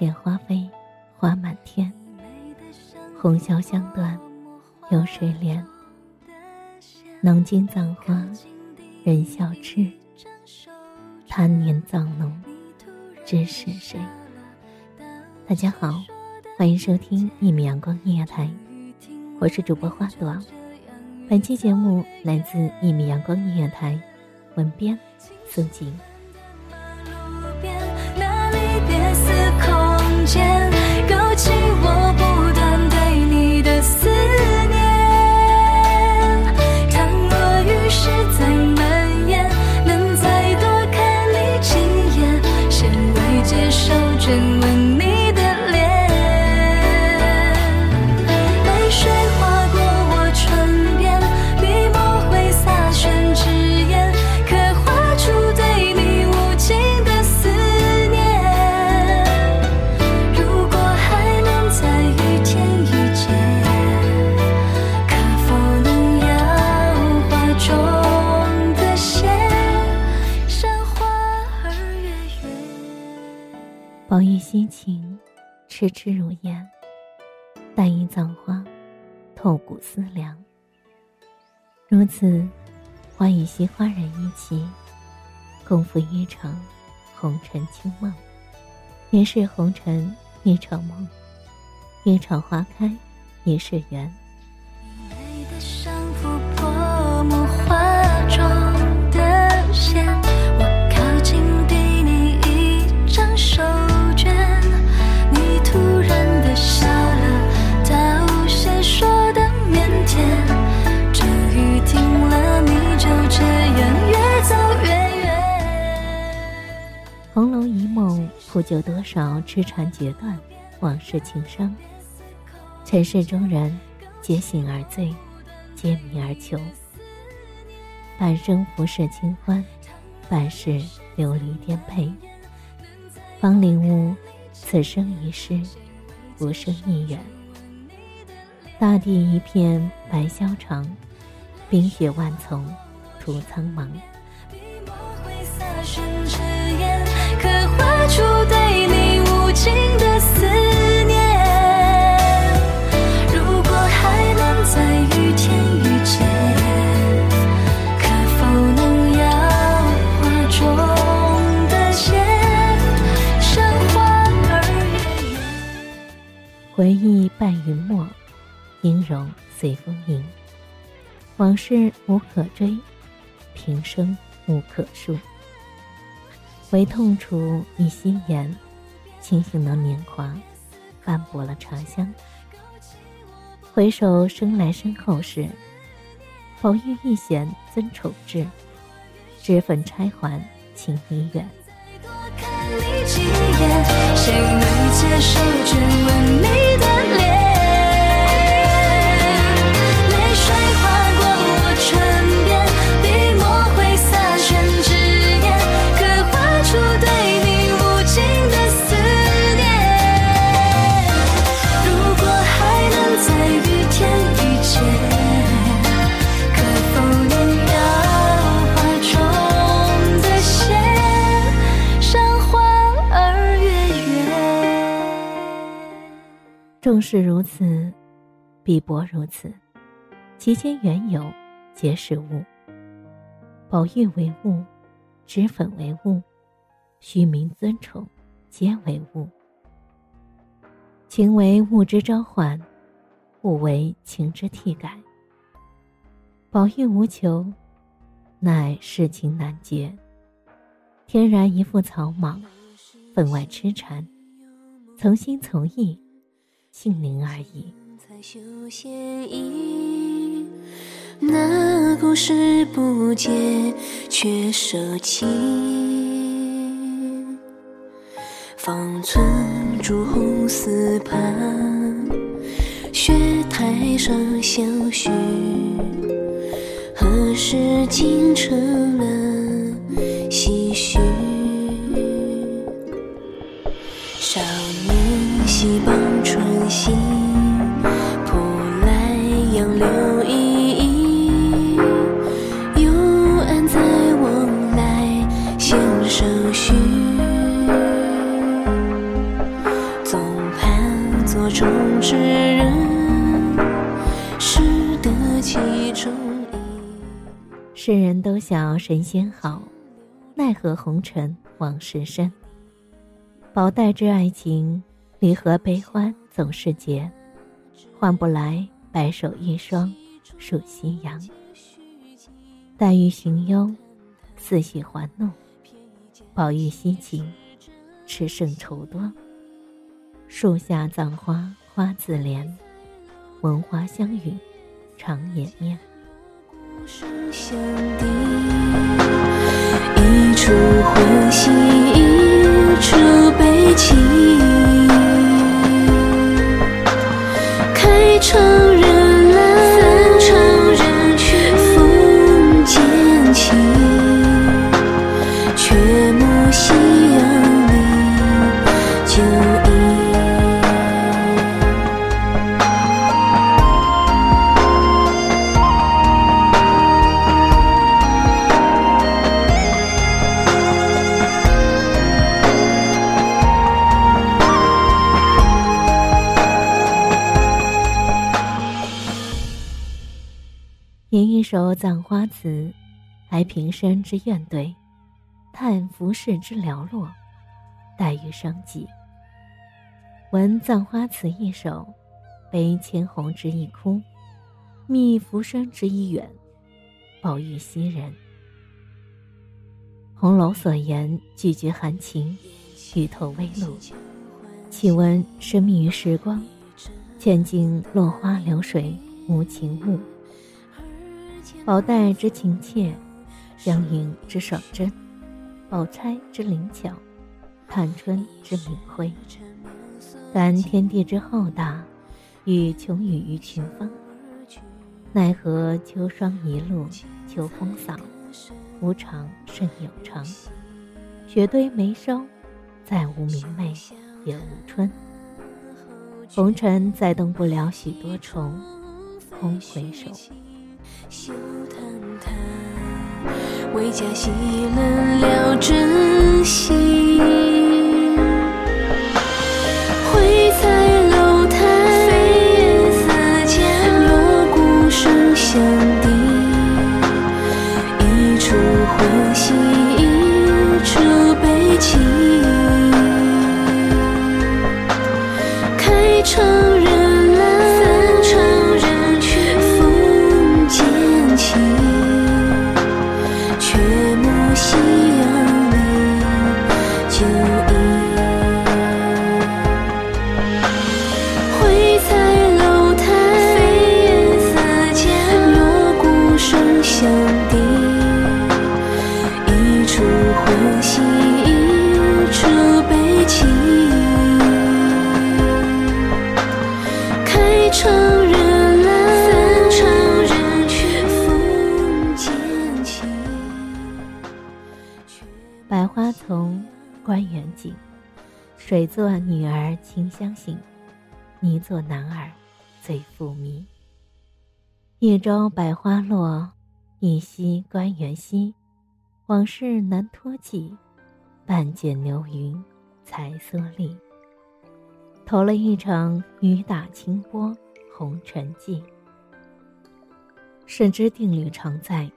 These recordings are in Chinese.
花谢花飞花满天，红消香断有谁怜？能经葬花人笑痴，贪念葬侬知是谁？大家好，欢迎收听一米阳光音乐台，我是主播花朵。本期节目来自一米阳光音乐台，文编苏静。间，痴痴如烟。淡衣葬花，透骨思量。如此，花与惜花人一起，共赴一场红尘清梦。也是红尘一场梦，一场花开，一世缘。梦，铺就多少痴缠决断，往事情伤。尘世中人，皆醒而醉，皆迷而求。半生浮世清欢，半世流离颠沛。方领悟，此生一世，浮生一缘。大地一片白萧长，冰雪万丛途苍茫。笔墨会洒宣纸回忆伴云墨，音容随风吟。往事无可追，平生无可述。唯痛楚一夕颜，清醒的年华，斑驳了茶香。回首生来身后事，宝玉一弦尊宠至，脂粉钗环情已远。多看你几眼，谁能接受眷吻你的正是如此，彼薄如此，其间缘由皆是物。宝玉为物，脂粉为物，虚名尊宠皆为物。情为物之召唤，物为情之替改。宝玉无求，乃世情难绝。天然一副草莽，分外痴缠，从心从意，性灵而已。才修仙意，那故事不解，却舍弃。方寸朱红丝畔，雪台上相许。何时竟成了年溪傍春溪，浦来杨柳依依。幽暗在往来弦上许，总盼做中之人，识得其中意。世人都晓神仙好，奈何红尘往事深。宝黛之爱情，离合悲欢总是劫，换不来白首一双数夕阳。黛玉寻幽，似喜还怒；宝玉惜情，痴胜愁多。树下葬花花自怜，闻花香语长掩面。一处欢喜，一处悲戚。一首葬花词，哀平生之怨怼，叹浮世之寥落，黛玉伤己。闻葬花词一首，悲千红之一哭，觅浮生之一远，宝玉惜人。红楼所言句句含情，语透微露。岂闻生命于时光，千金落花流水无情物。宝黛之情切，湘云之爽真，宝钗之灵巧，探春之明慧。感天地之浩大，与穷宇于群芳。奈何秋霜一路秋风扫，无常胜有常。雪堆眉梢，再无明媚也无春。红尘再动不了许多愁，空回首。休谈谈，为家戏冷了真心。绘彩楼台，飞檐似箭，锣鼓声相抵。一处欢喜，一处悲戚。开场景。水作女儿清香醒，泥作男儿醉复迷。一朝百花落，一夕关元夕。往事难托记，半剪流云才蓑笠。投了一场雨打清波，红尘际。深知定律常在，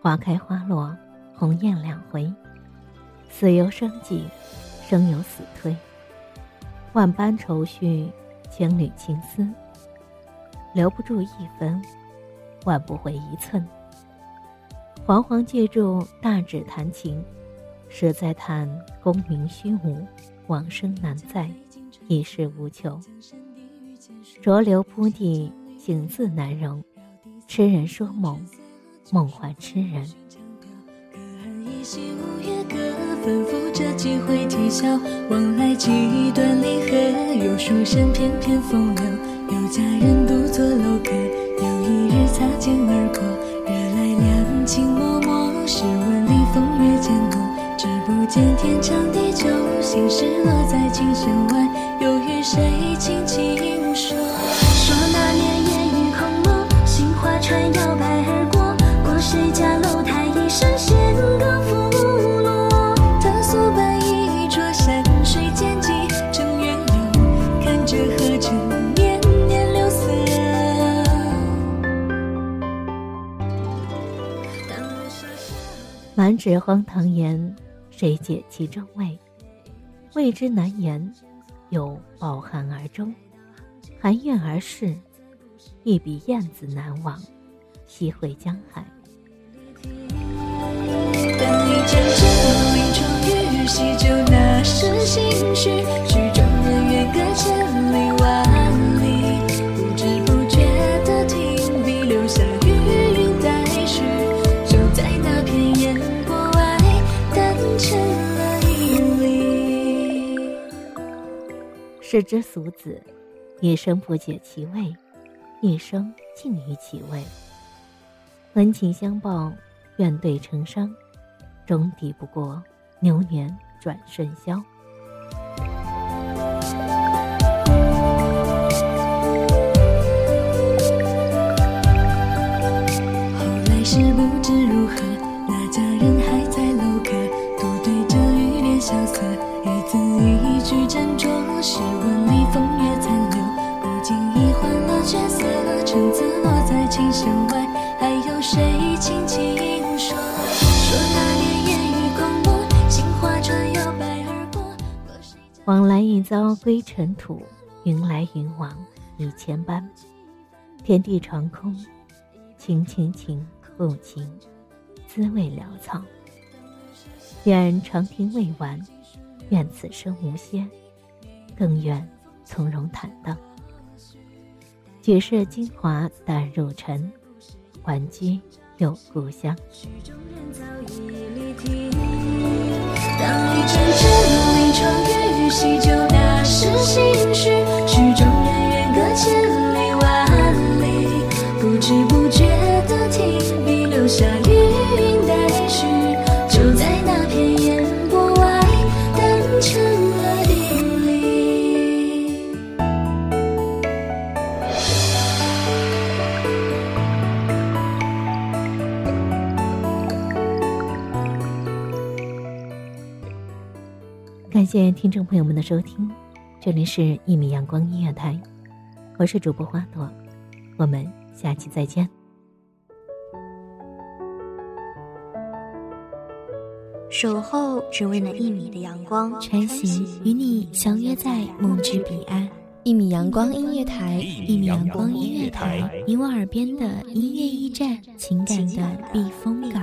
花开花落，鸿雁两回。死由生计，生有死推。万般愁绪，千缕情丝，留不住一分，挽不回一寸。惶惶借助大指弹琴，实在叹功名虚无，往生难再，一事无求。浊流铺地，景字难容。痴人说梦，梦还痴人。这几回啼笑，往来几段离合，有书生翩翩风流，有佳人独坐楼阁。有一日擦肩而过，惹来两情脉脉。试问里风月渐浓，只不见天长地久，心事落在琴弦外，又与谁轻满纸荒唐言，谁解其中味？未知难言，有饱含而终，含怨而逝，一笔燕子难忘，西回江海。但一阵阵林窗雨，喜酒那时心绪，世之俗子，一生不解其味，一生尽于其味。恩情相报，怨怼成伤，终抵不过流年转瞬消。斟酌。试问里风月残留，不经意换了角色，橙子落在琴弦外，还有谁轻轻说？说那年烟雨空，杏花船摇摆而过，往来一遭归尘土，云来云往一千般。天地长空，情情情不情，滋味潦草。愿长亭未完，愿此生无歇，更愿从容坦荡。举世精华淡入尘，还居有故乡。曲终人早已离题。当一阵阵林窗雨，喜酒那时心绪，谢听众朋友们的收听，这里是《一米阳光音乐台》，我是主播花朵，我们下期再见。守候只为那一米的阳光，穿行与你相约在梦之彼岸。一米阳光音乐台，一米阳光音乐台，你我耳边的音乐驿站，情感的避风港。